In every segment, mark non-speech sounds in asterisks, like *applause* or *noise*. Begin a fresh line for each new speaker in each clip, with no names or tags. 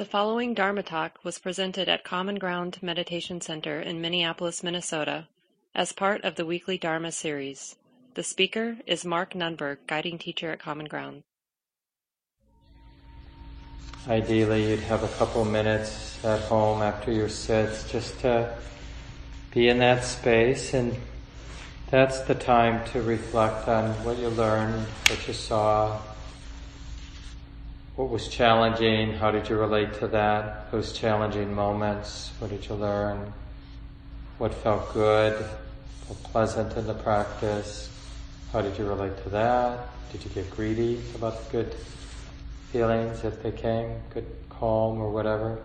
The following Dharma talk was presented at Common Ground Meditation Center in Minneapolis, Minnesota, as part of the weekly Dharma series. The speaker is Mark Nunberg, guiding teacher at Common Ground.
Ideally, you'd have a couple minutes at home after your sits just to be in that space, and that's the time to reflect on what you learned, what you saw, what was challenging? How did you relate to that? Those challenging moments? What did you learn? What felt good? Felt pleasant in the practice? How did you relate to that? Did you get greedy about the good feelings if they came? Good calm or whatever?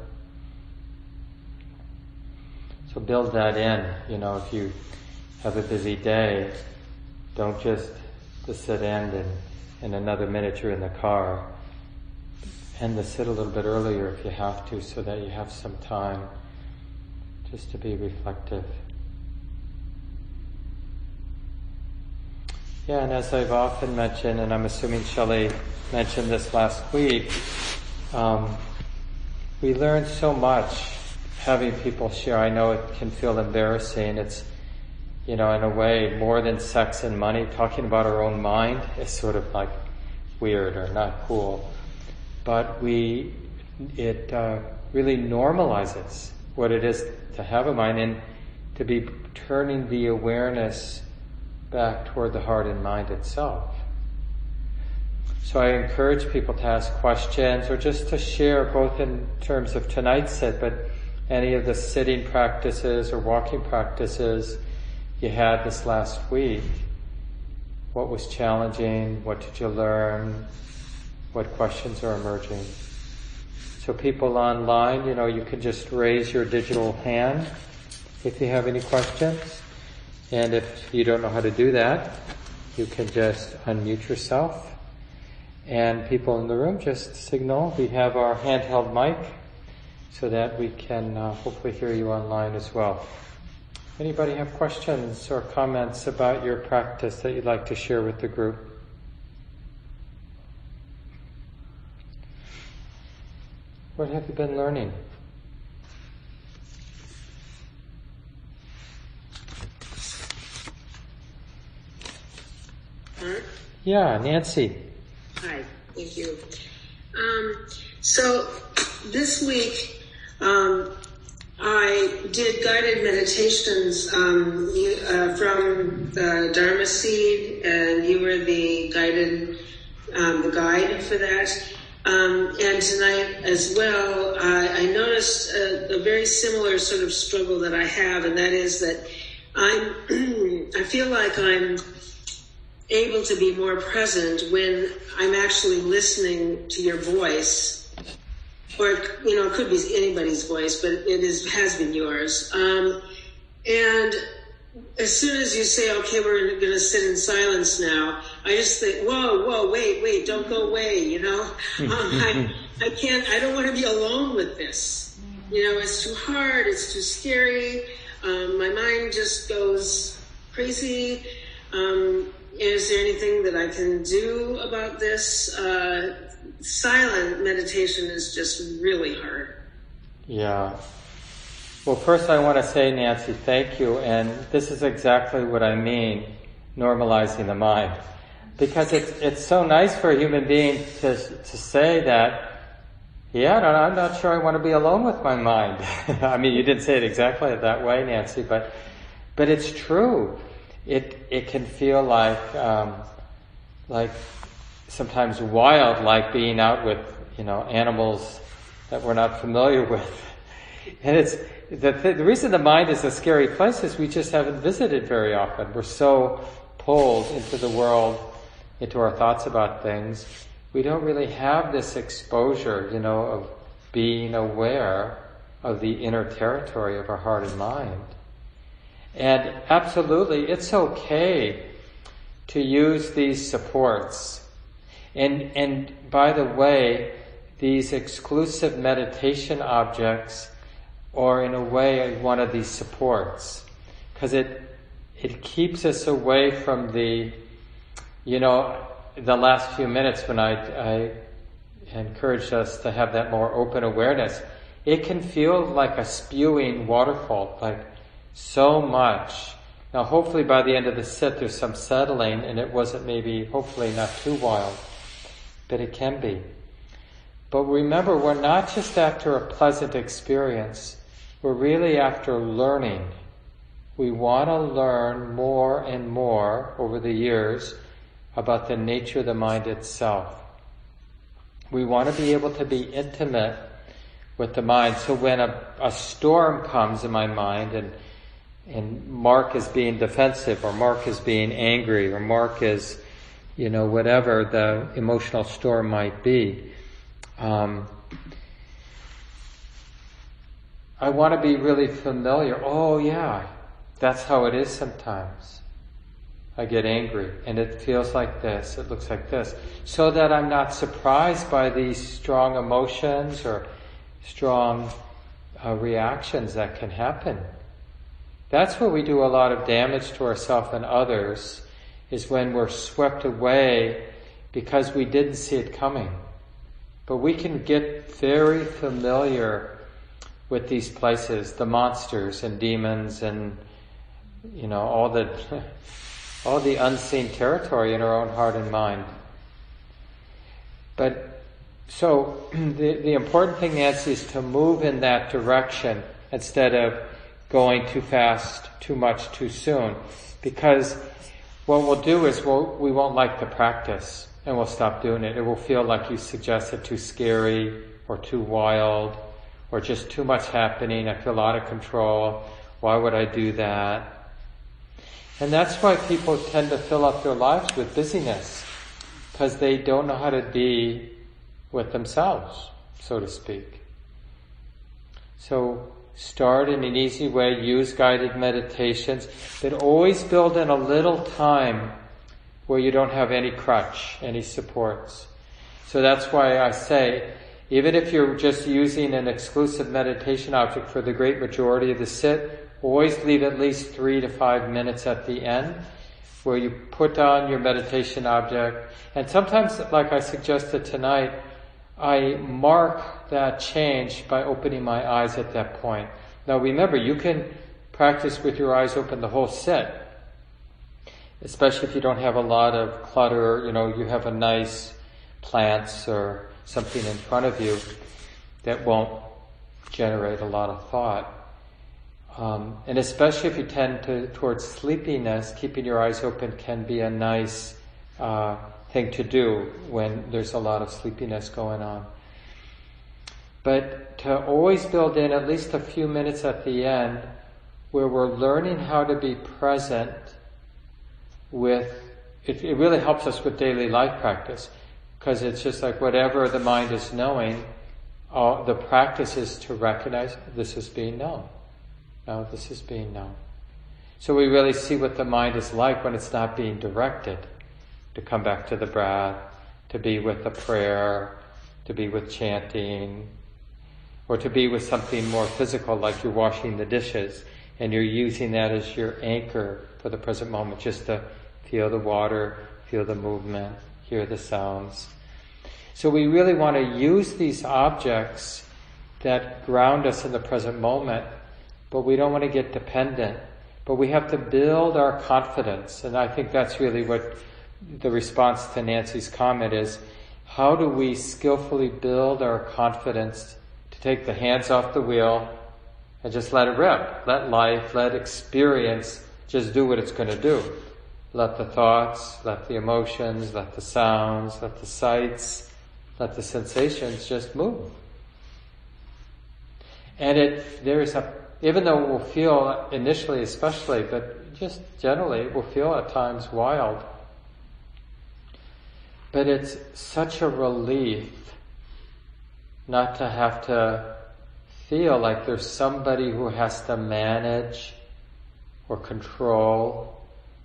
So build that in. You know, if you have a busy day, don't just, just sit in and in another minute you're in the car and to sit a little bit earlier if you have to so that you have some time just to be reflective. Yeah, and as I've often mentioned, and I'm assuming Shelley mentioned this last week, um, we learn so much having people share. I know it can feel embarrassing. It's, you know, in a way, more than sex and money, talking about our own mind is sort of like weird or not cool but we it uh, really normalizes what it is to have a mind and to be turning the awareness back toward the heart and mind itself. So I encourage people to ask questions or just to share both in terms of tonight's sit, but any of the sitting practices or walking practices you had this last week. What was challenging? What did you learn? What questions are emerging. So people online, you know, you can just raise your digital hand if you have any questions. And if you don't know how to do that, you can just unmute yourself. And people in the room just signal. We have our handheld mic so that we can uh, hopefully hear you online as well. Anybody have questions or comments about your practice that you'd like to share with the group? What have you been learning?
Huh?
Yeah, Nancy.
Hi, thank you. Um, so this week, um, I did guided meditations um, you, uh, from the Dharma Seed, and you were the guided um, the guide for that. Um, and tonight as well, I, I noticed a, a, very similar sort of struggle that I have, and that is that I'm, *clears throat* I feel like I'm able to be more present when I'm actually listening to your voice, or you know, it could be anybody's voice, but it is has been yours. Um, and as soon as you say, okay, we're going to sit in silence now, I just think, whoa, whoa, wait, wait, don't go away, you know? Um, I, I can't, I don't want to be alone with this. You know, it's too hard, it's too scary. Um, my mind just goes crazy. Um, is there anything that I can do about this? Uh, silent meditation is just really hard.
Yeah. Well, first I want to say, Nancy, thank you. And this is exactly what I mean, normalizing the mind. Because it's, it's so nice for a human being to, to say that, yeah, no, I'm not sure I want to be alone with my mind. *laughs* I mean, you didn't say it exactly that way, Nancy, but, but it's true. It, it can feel like, um, like sometimes wild, like being out with, you know, animals that we're not familiar with. And it's, the, the reason the mind is a scary place is we just haven't visited very often. We're so pulled into the world, into our thoughts about things. We don't really have this exposure, you know, of being aware of the inner territory of our heart and mind. And absolutely, it's okay to use these supports. And, and by the way, these exclusive meditation objects or in a way one of these supports because it it keeps us away from the you know the last few minutes when I, I encouraged us to have that more open awareness. It can feel like a spewing waterfall, like so much. Now, hopefully, by the end of the sit, there's some settling, and it wasn't maybe, hopefully, not too wild, but it can be. But remember, we're not just after a pleasant experience, we're really after learning. We want to learn more and more over the years about the nature of the mind itself. We want to be able to be intimate with the mind. So when a, a storm comes in my mind and and Mark is being defensive or Mark is being angry or Mark is, you know, whatever the emotional storm might be. Um, I want to be really familiar. Oh yeah, that's how it is sometimes. I get angry and it feels like this, it looks like this. So that I'm not surprised by these strong emotions or strong uh, reactions that can happen. That's where we do a lot of damage to ourselves and others, is when we're swept away because we didn't see it coming. But we can get very familiar with these places, the monsters and demons and, you know, all the, *laughs* all the unseen territory in our own heart and mind. But so *clears throat* the, the important thing, Nancy, is to move in that direction instead of going too fast, too much, too soon. Because what we'll do is we'll, we won't like the practice and we'll stop doing it. It will feel like you suggested too scary or too wild or just too much happening. I feel out of control. Why would I do that? And that's why people tend to fill up their lives with busyness because they don't know how to be with themselves, so to speak. So start in an easy way, use guided meditations, but always build in a little time where you don't have any crutch, any supports. So that's why I say, even if you're just using an exclusive meditation object for the great majority of the sit, always leave at least three to five minutes at the end where you put on your meditation object. And sometimes, like I suggested tonight, I mark that change by opening my eyes at that point. Now remember, you can practice with your eyes open the whole set, especially if you don't have a lot of clutter, you know, you have a nice plants or something in front of you that won't generate a lot of thought. Um, and especially if you tend to towards sleepiness, keeping your eyes open can be a nice uh, thing to do when there's a lot of sleepiness going on. But to always build in at least a few minutes at the end where we're learning how to be present with, it, it really helps us with daily life practice because it's just like whatever the mind is knowing, the practice is to recognize this is being known. Now this is being known. So we really see what the mind is like when it's not being directed to come back to the breath, to be with the prayer, to be with chanting, or to be with something more physical like you're washing the dishes and you're using that as your anchor for the present moment, just to feel the water, feel the movement, hear the sounds. So we really want to use these objects that ground us in the present moment, but we don't want to get dependent. But we have to build our confidence, and I think that's really what the response to Nancy's comment is how do we skillfully build our confidence to take the hands off the wheel and just let it rip? Let life, let experience just do what it's going to do. Let the thoughts, let the emotions, let the sounds, let the sights, let the sensations just move. And it, there is a, even though it will feel initially especially, but just generally it will feel at times wild but it's such a relief not to have to feel like there's somebody who has to manage or control,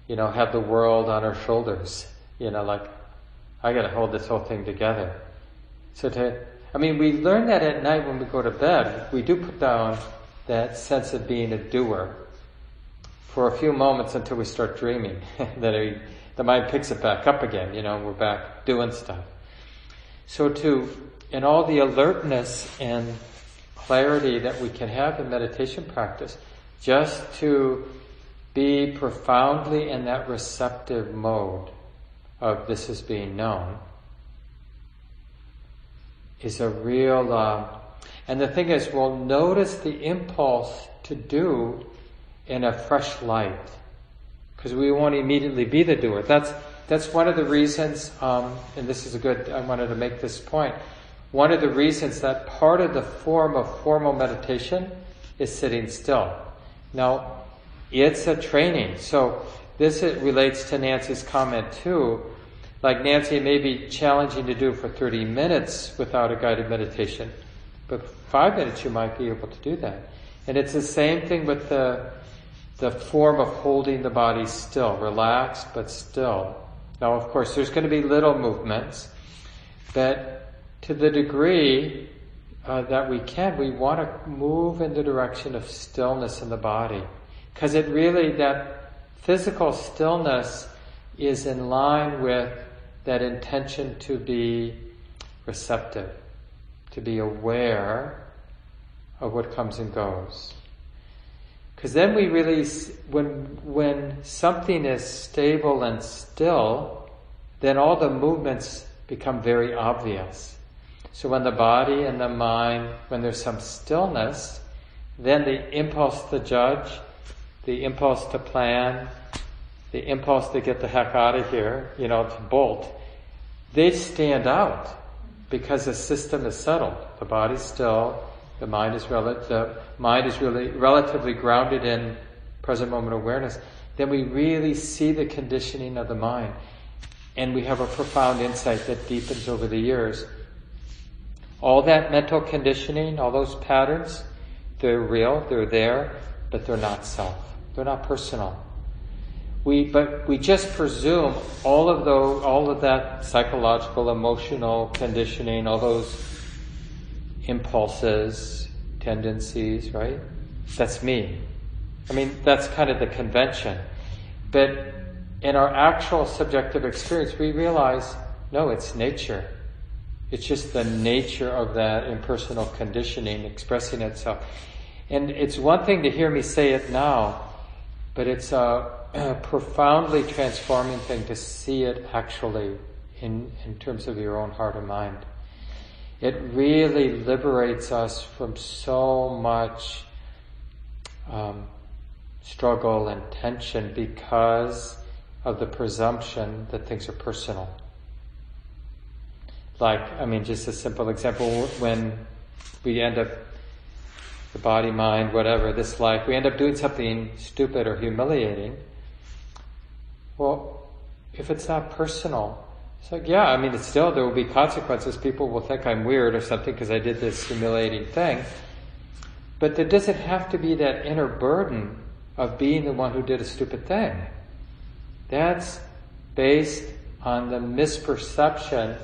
you know, have the world on our shoulders. You know, like, I gotta hold this whole thing together. So to, I mean, we learn that at night when we go to bed. We do put down that sense of being a doer for a few moments until we start dreaming. *laughs* that the mind picks it back up again, you know, we're back doing stuff. So to in all the alertness and clarity that we can have in meditation practice, just to be profoundly in that receptive mode of this is being known is a real, uh, and the thing is, we'll notice the impulse to do in a fresh light because we won't immediately be the doer. That's that's one of the reasons, um, and this is a good. I wanted to make this point. One of the reasons that part of the form of formal meditation is sitting still. Now, it's a training. So this relates to Nancy's comment too. Like Nancy, it may be challenging to do for 30 minutes without a guided meditation, but five minutes you might be able to do that. And it's the same thing with the the form of holding the body still, relaxed but still. Now, of course, there's going to be little movements, but to the degree uh, that we can, we want to move in the direction of stillness in the body. Because it really, that physical stillness is in line with that intention to be receptive, to be aware of what comes and goes. Because then we really, when, when something is stable and still, then all the movements become very obvious. So when the body and the mind, when there's some stillness, then the impulse to judge, the impulse to plan, the impulse to get the heck out of here, you know, to bolt, they stand out because the system is settled. The body's still, the mind is rel- the mind is really relatively grounded in present moment awareness. Then we really see the conditioning of the mind, and we have a profound insight that deepens over the years. All that mental conditioning, all those patterns, they're real, they're there, but they're not self. They're not personal. We, but we just presume all of those, all of that psychological, emotional conditioning, all those impulses, tendencies, right? That's me. I mean, that's kind of the convention. But in our actual subjective experience, we realize, no, it's nature. It's just the nature of that impersonal conditioning expressing itself. And it's one thing to hear me say it now, but it's a, *clears throat* profoundly transforming thing to see it actually in, in terms of your own heart and mind. It really liberates us from so much um, struggle and tension because of the presumption that things are personal. Like, I mean, just a simple example, when we end up, the body, mind, whatever, this life, we end up doing something stupid or humiliating. Well, if it's not personal, it's like, yeah, I mean, it's still, there will be consequences. People will think I'm weird or something because I did this humiliating thing. But there doesn't have to be that inner burden of being the one who did a stupid thing. That's based on the misperception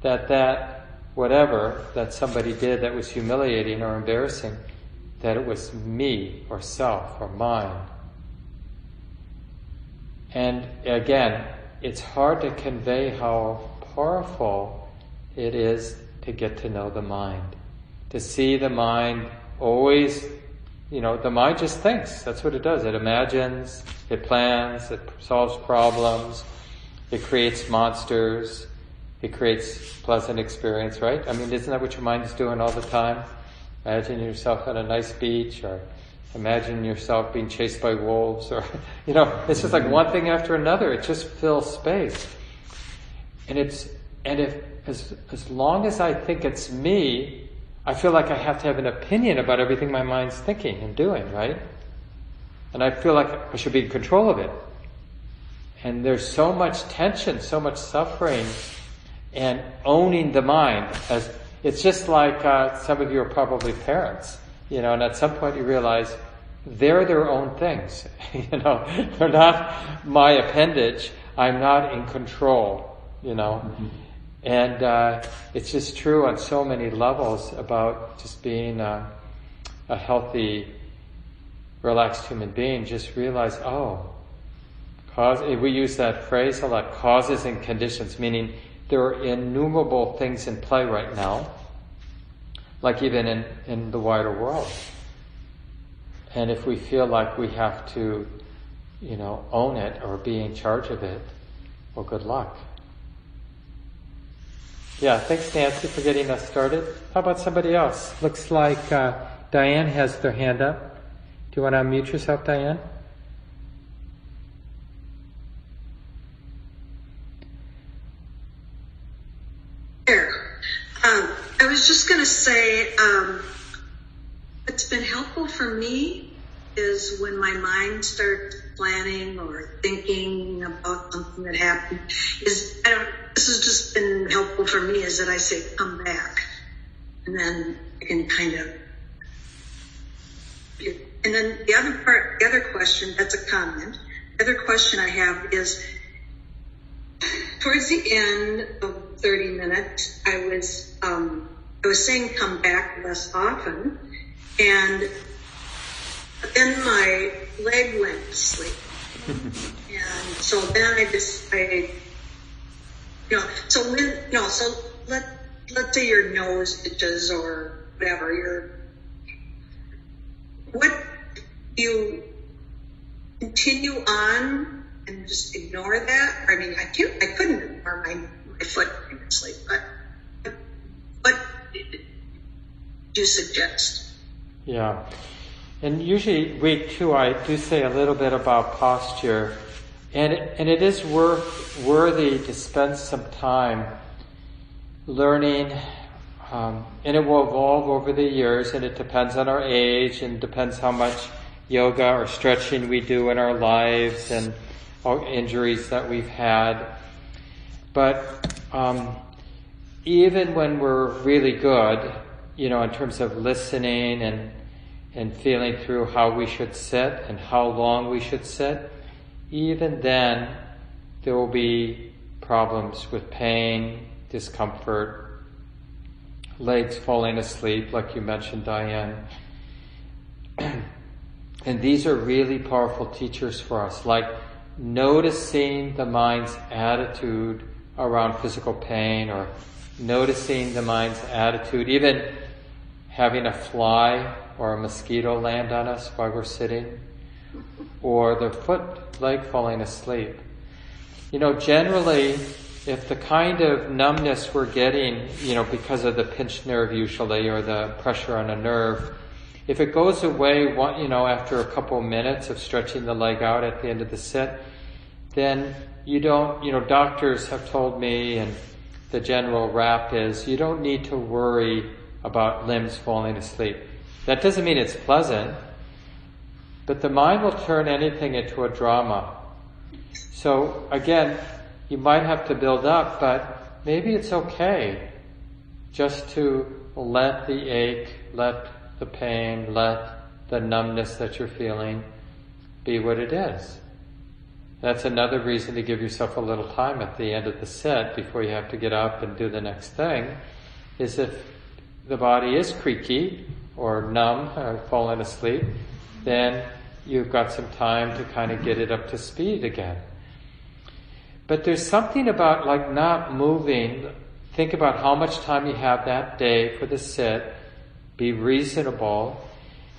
that that whatever that somebody did that was humiliating or embarrassing, that it was me or self or mine. And again, it's hard to convey how powerful it is to get to know the mind. To see the mind always, you know, the mind just thinks. That's what it does. It imagines, it plans, it solves problems, it creates monsters, it creates pleasant experience, right? I mean, isn't that what your mind is doing all the time? Imagine yourself on a nice beach or imagine yourself being chased by wolves or, *laughs* you know, it's just like one thing after another. It just fills space. And it's, and if, as, as long as I think it's me, I feel like I have to have an opinion about everything my mind's thinking and doing, right? And I feel like I should be in control of it. And there's so much tension, so much suffering, and owning the mind as, it's just like, uh, some of you are probably parents you know, and at some point you realize they're their own things. *laughs* you know, they're not my appendage. I'm not in control. You know, mm-hmm. and uh, it's just true on so many levels about just being a, a healthy, relaxed human being. Just realize, oh, cause. We use that phrase a lot: causes and conditions, meaning there are innumerable things in play right now like even in, in the wider world. And if we feel like we have to, you know, own it or be in charge of it, well, good luck. Yeah, thanks Nancy for getting us started. How about somebody else? Looks like uh, Diane has their hand up. Do you want to unmute yourself, Diane?
There. Um, I was just say, um, what's been helpful for me is when my mind starts planning or thinking about something that happened. Is I don't. This has just been helpful for me. Is that I say come back, and then I can kind of. And then the other part, the other question, that's a comment. The other question I have is towards the end of 30 minutes, I was, um, I was saying come back less often and then my leg went to sleep. *laughs* and so then I just, I, you know, so when, you know, so let, let's say your nose itches or whatever, your, what you continue on and just ignore that? I mean, I can't, I couldn't ignore my, my foot previously, but you suggest?
Yeah. And usually week two, I do say a little bit about posture, and and it is worth worthy to spend some time learning, um, and it will evolve over the years, and it depends on our age, and depends how much yoga or stretching we do in our lives, and all injuries that we've had. But um, even when we're really good, you know, in terms of listening and and feeling through how we should sit and how long we should sit, even then there will be problems with pain, discomfort, legs falling asleep, like you mentioned, Diane. *clears throat* and these are really powerful teachers for us, like noticing the mind's attitude around physical pain or noticing the mind's attitude, even having a fly or a mosquito land on us while we're sitting, or the foot leg falling asleep. You know, generally, if the kind of numbness we're getting, you know, because of the pinched nerve usually or the pressure on a nerve, if it goes away, what you know, after a couple minutes of stretching the leg out at the end of the sit, then you don't, you know, doctors have told me and the general rap is you don't need to worry about limbs falling asleep. That doesn't mean it's pleasant, but the mind will turn anything into a drama. So again, you might have to build up, but maybe it's okay just to let the ache, let the pain, let the numbness that you're feeling be what it is. That's another reason to give yourself a little time at the end of the set before you have to get up and do the next thing, is if the body is creaky, or numb or uh, fallen asleep, then you've got some time to kind of get it up to speed again. But there's something about like not moving. Think about how much time you have that day for the sit. Be reasonable.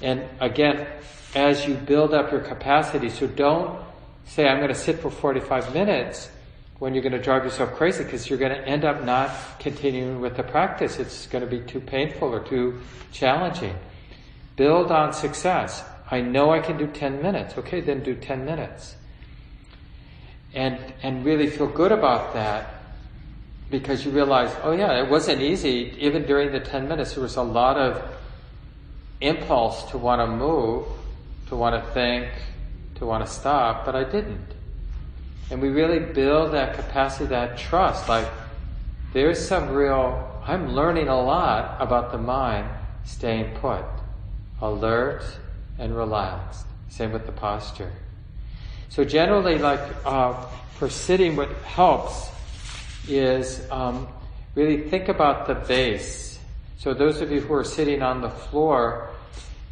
And again, as you build up your capacity, so don't say, I'm going to sit for 45 minutes when you're going to drive yourself crazy because you're going to end up not continuing with the practice. It's going to be too painful or too challenging. Build on success. I know I can do 10 minutes. Okay, then do 10 minutes. And, and really feel good about that because you realize, oh yeah, it wasn't easy. Even during the 10 minutes, there was a lot of impulse to want to move, to want to think, to want to stop, but I didn't. And we really build that capacity, that trust. Like, there's some real, I'm learning a lot about the mind staying put, alert and relaxed. Same with the posture. So generally, like, uh, for sitting, what helps is um, really think about the base. So those of you who are sitting on the floor,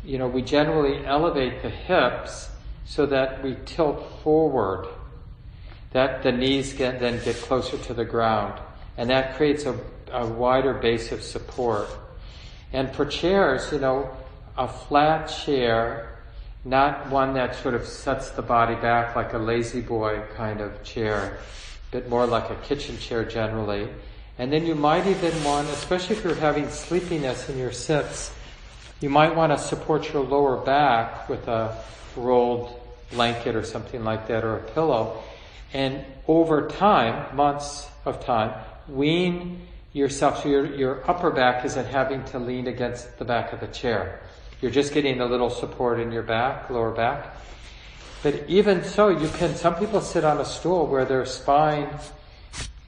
you know, we generally elevate the hips so that we tilt forward that the knees get, then get closer to the ground. And that creates a, a wider base of support. And for chairs, you know, a flat chair, not one that sort of sets the body back like a lazy boy kind of chair, but more like a kitchen chair generally. And then you might even want, especially if you're having sleepiness in your sits, you might want to support your lower back with a rolled blanket or something like that or a pillow. And over time, months of time, wean yourself so your, your upper back isn't having to lean against the back of the chair. You're just getting a little support in your back, lower back. But even so, you can, some people sit on a stool where their spine,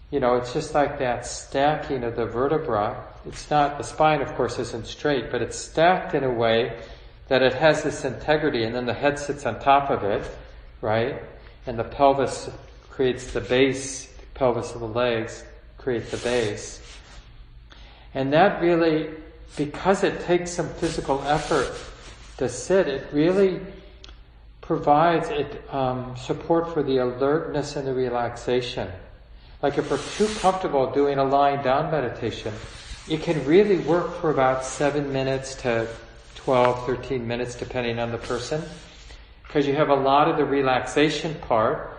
you know, it's just like that stacking of the vertebra. It's not, the spine of course isn't straight, but it's stacked in a way that it has this integrity and then the head sits on top of it, right? And the pelvis creates the base, the pelvis of the legs create the base. And that really, because it takes some physical effort to sit, it really provides it um, support for the alertness and the relaxation. Like if we're too comfortable doing a lying down meditation, it can really work for about seven minutes to 12, 13 minutes, depending on the person, because you have a lot of the relaxation part,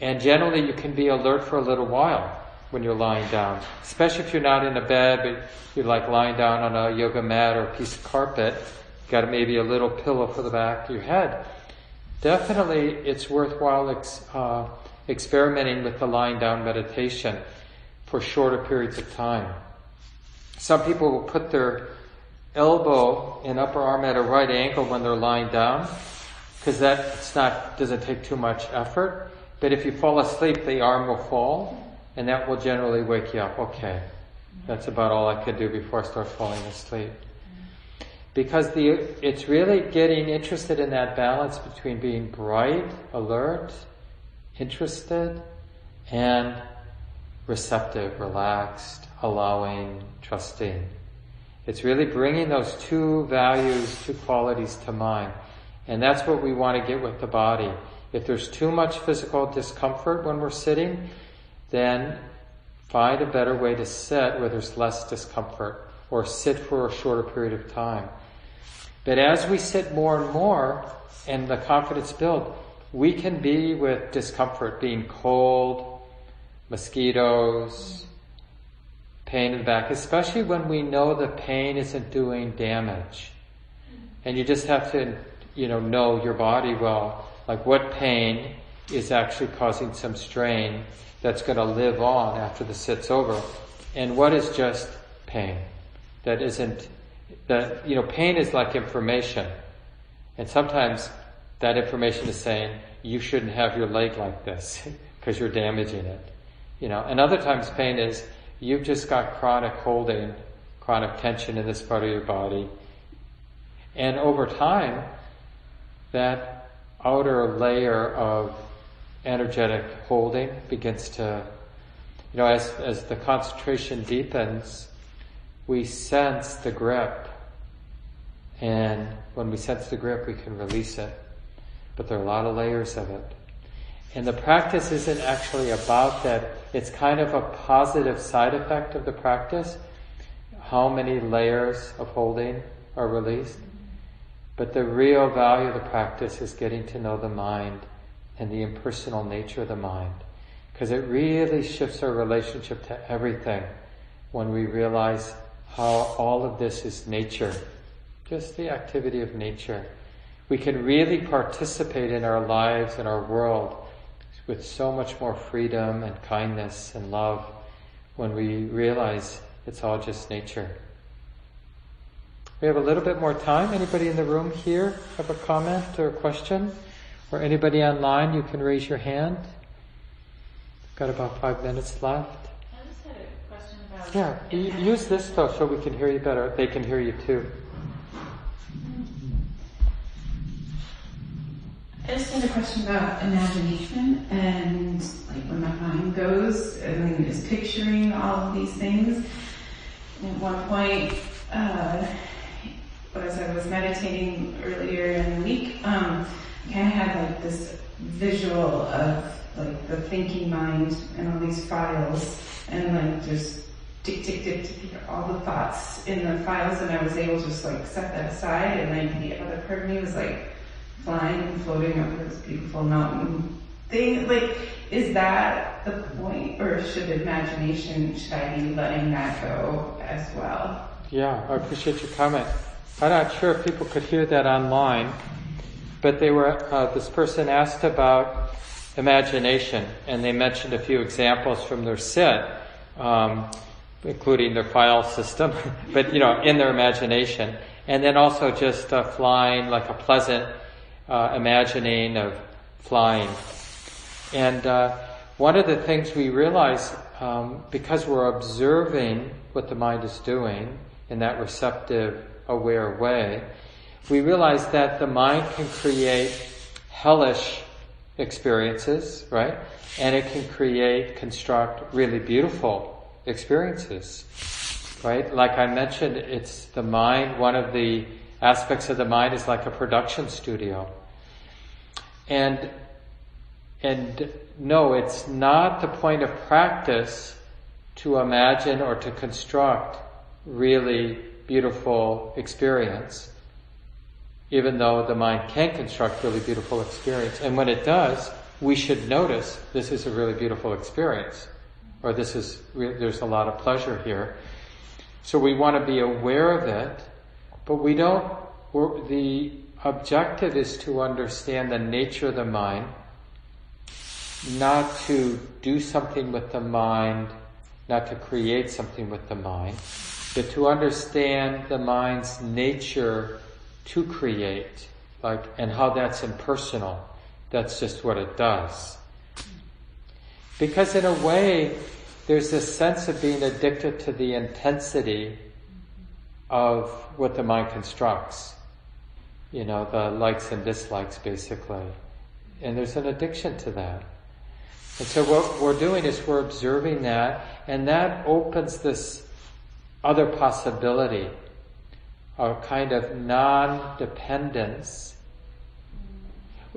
and generally you can be alert for a little while when you're lying down, especially if you're not in a bed, but you're like lying down on a yoga mat or a piece of carpet, got maybe a little pillow for the back of your head. Definitely, it's worthwhile ex, uh, experimenting with the lying down meditation for shorter periods of time. Some people will put their elbow and upper arm at a right angle when they're lying down, because that not doesn't take too much effort. But if you fall asleep, the arm will fall, and that will generally wake you up. Okay, that's about all I could do before I start falling asleep. Because the it's really getting interested in that balance between being bright, alert, interested, and receptive, relaxed, allowing, trusting. It's really bringing those two values, two qualities to mind. And that's what we want to get with the body. If there's too much physical discomfort when we're sitting, then find a better way to sit where there's less discomfort or sit for a shorter period of time. But as we sit more and more and the confidence build, we can be with discomfort, being cold, mosquitoes, pain in the back, especially when we know the pain isn't doing damage. And you just have to, you know, know your body well, like what pain is actually causing some strain that's going to live on after the sit's over, and what is just pain? That isn't that you know pain is like information, and sometimes that information is saying you shouldn't have your leg like this *laughs* because you're damaging it, you know, and other times pain is you've just got chronic holding, chronic tension in this part of your body. And over time, that outer layer of energetic holding begins to, you know, as, as the concentration deepens, we sense the grip. And when we sense the grip, we can release it. But there are a lot of layers of it. And the practice isn't actually about that. It's kind of a positive side effect of the practice. How many layers of holding are released. But the real value of the practice is getting to know the mind and the impersonal nature of the mind. Because it really shifts our relationship to everything when we realize how all of this is nature. Just the activity of nature. We can really participate in our lives and our world with so much more freedom and kindness and love when we realize it's all just nature. We have a little bit more time. Anybody in the room here have a comment or a question? Or anybody online, you can raise your hand. Got about five minutes left.
I just had a question about.
Yeah, use this though so we can hear you better. They can hear you too.
I just had a question about imagination and like when my mind goes and is picturing all of these things. At one point, uh, as I was meditating earlier in the week, um, I kind of had like this visual of like the thinking mind and all these files and like just tick, tick, tick, tick, all the thoughts in the files and I was able to just like set that aside and then the other part of me was like flying and floating over this beautiful mountain thing. Like, is that the point or should imagination, should I be letting that go as well?
Yeah, I appreciate your comment. I'm not sure if people could hear that online, but they were, uh, this person asked about imagination and they mentioned a few examples from their set. Um, including their file system, *laughs* but you know, in their imagination. And then also just uh, flying, like a pleasant uh, imagining of flying. And uh, one of the things we realize, um, because we're observing what the mind is doing in that receptive, aware way, we realize that the mind can create hellish experiences, right? And it can create, construct really beautiful experiences, right? Like I mentioned, it's the mind, one of the aspects of the mind is like a production studio. And, and no, it's not the point of practice to imagine or to construct really beautiful experience, even though the mind can construct really beautiful experience. And when it does, we should notice this is a really beautiful experience or this is, there's a lot of pleasure here. So we want to be aware of it, but we don't, the objective is to understand the nature of the mind, not to do something with the mind, not to create something with the mind, to understand the mind's nature to create, like, and how that's impersonal. That's just what it does. Because in a way, there's this sense of being addicted to the intensity of what the mind constructs. You know, the likes and dislikes basically. And there's an addiction to that. And so what we're doing is we're observing that, and that opens this other possibility of kind of non-dependence.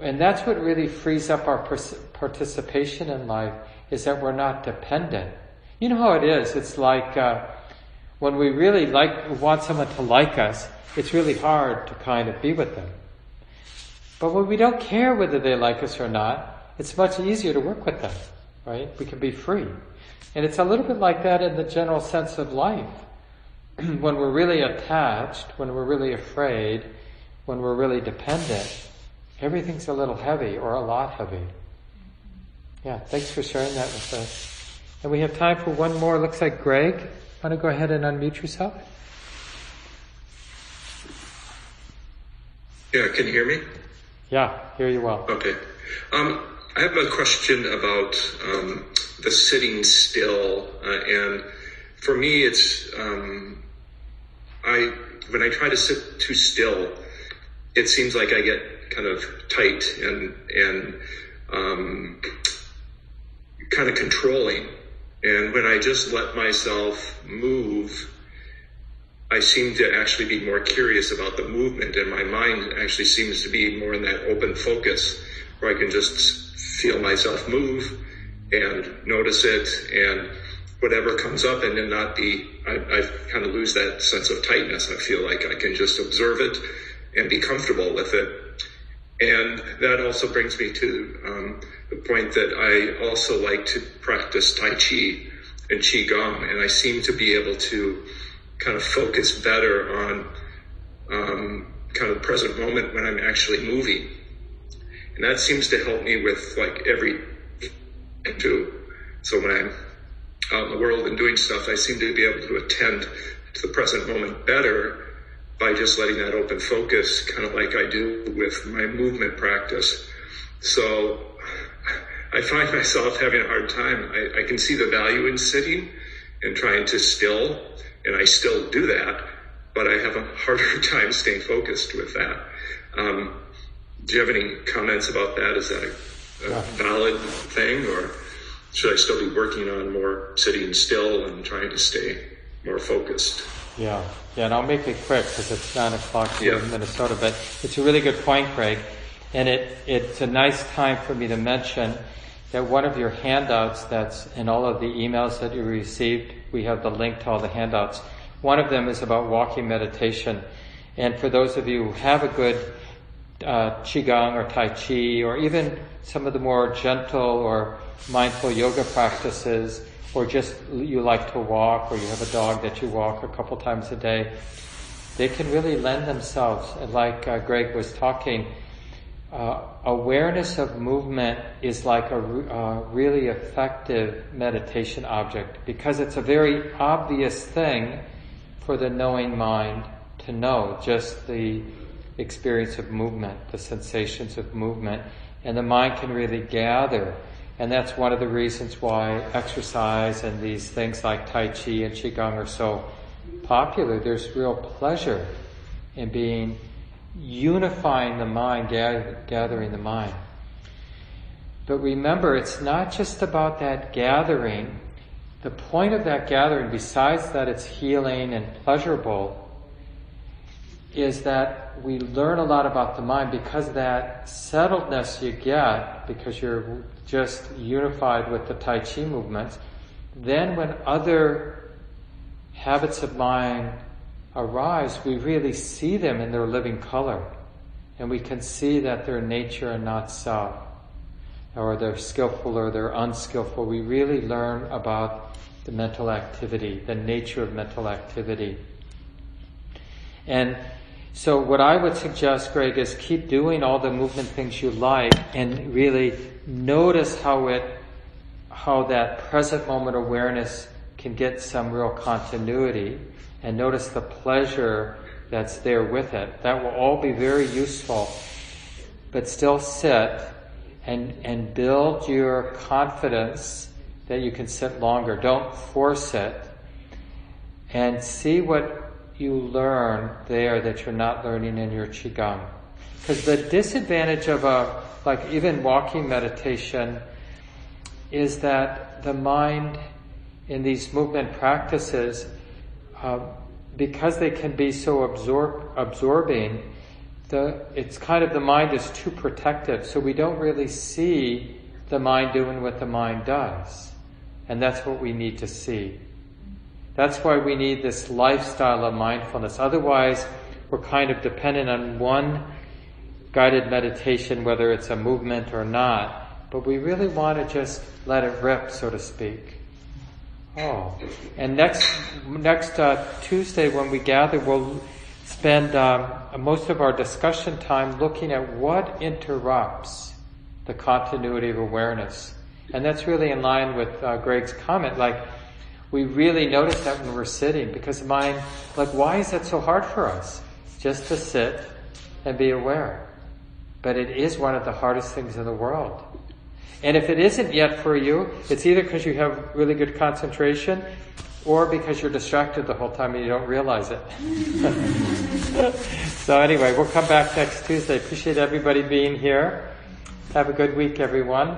And that's what really frees up our participation in life is that we're not dependent. You know how it is. It's like uh, when we really like want someone to like us, it's really hard to kind of be with them. But when we don't care whether they like us or not, it's much easier to work with them, right? We can be free. And it's a little bit like that in the general sense of life. *clears throat* when we're really attached, when we're really afraid, when we're really dependent, everything's a little heavy or a lot heavy. Yeah, thanks for sharing that with us. And we have time for one more. Looks like Greg. Want to go ahead and unmute yourself?
Yeah, can you hear me?
Yeah, hear you well.
Okay. Um, I have a question about um, the sitting still, uh, and for me, it's um, I when I try to sit too still, it seems like I get kind of tight and and um, kind of controlling. And when I just let myself move, I seem to actually be more curious about the movement and my mind actually seems to be more in that open focus where I can just feel myself move and notice it and whatever comes up and then not be, I, I kind of lose that sense of tightness. I feel like I can just observe it and be comfortable with it. And that also brings me to um, the point that I also like to practice Tai Chi and Qi Gong, and I seem to be able to kind of focus better on um, kind of the present moment when I'm actually moving. And that seems to help me with like every too. So when I'm out in the world and doing stuff, I seem to be able to attend to the present moment better by just letting that open focus, kind of like I do with my movement practice. So I find *laughs* myself having a hard time. I, I can see the value in sitting and trying to still, and I still do that, but I have a *laughs* harder time staying focused with that. Um, do you have any comments about that? Is that a, a valid thing, or should I still be working on more sitting still and trying to stay more focused?
Yeah, yeah, and I'll make it quick because it's nine o'clock here yeah. in Minnesota. But it's a really good point, Greg, and it it's a nice time for me to mention that one of your handouts that's in all of the emails that you received, we have the link to all the handouts. One of them is about walking meditation. And for those of you who have a good uh, Qigong or Tai Chi or even some of the more gentle or mindful yoga practices or just you like to walk or you have a dog that you walk a couple times a day, they can really lend themselves, And like uh, Greg was talking, uh, awareness of movement is like a uh, really effective meditation object because it's a very obvious thing for the knowing mind to know just the experience of movement, the sensations of movement, and the mind can really gather. And that's one of the reasons why exercise and these things like Tai Chi and Qigong are so popular. There's real pleasure in being unifying the mind, gathering the mind. But remember, it's not just about that gathering. The point of that gathering, besides that it's healing and pleasurable, is that we learn a lot about the mind because that settledness you get, because you're just unified with the Tai Chi movements, then when other habits of mind arise, we really see them in their living color. And we can see that they're nature and not self. Or they're skillful or they're unskillful. We really learn about the mental activity, the nature of mental activity. And so what I would suggest, Greg, is keep doing all the movement things you like and really notice how it, how that present moment awareness can get some real continuity and notice the pleasure that's there with it. That will all be very useful. But still sit and, and build your confidence that you can sit longer. Don't force it. And see what you learn there that you're not learning in your Qigong. Because the disadvantage of a, like even walking meditation, is that the mind in these movement practices uh, because they can be so absorb, absorbing, the, it's kind of the mind is too protective, so we don't really see the mind doing what the mind does. And that's what we need to see. That's why we need this lifestyle of mindfulness. Otherwise, we're kind of dependent on one guided meditation, whether it's a movement or not. But we really want to just let it rip, so to speak. Oh, and next next uh, Tuesday when we gather, we'll spend um, most of our discussion time looking at what interrupts the continuity of awareness, and that's really in line with uh, Greg's comment. Like we really notice that when we're sitting, because the mind, like, why is that so hard for us? Just to sit and be aware. But it is one of the hardest things in the world. And if it isn't yet for you, it's either because you have really good concentration or because you're distracted the whole time and you don't realize it. *laughs* so anyway, we'll come back next Tuesday. Appreciate everybody being here. Have a good week, everyone.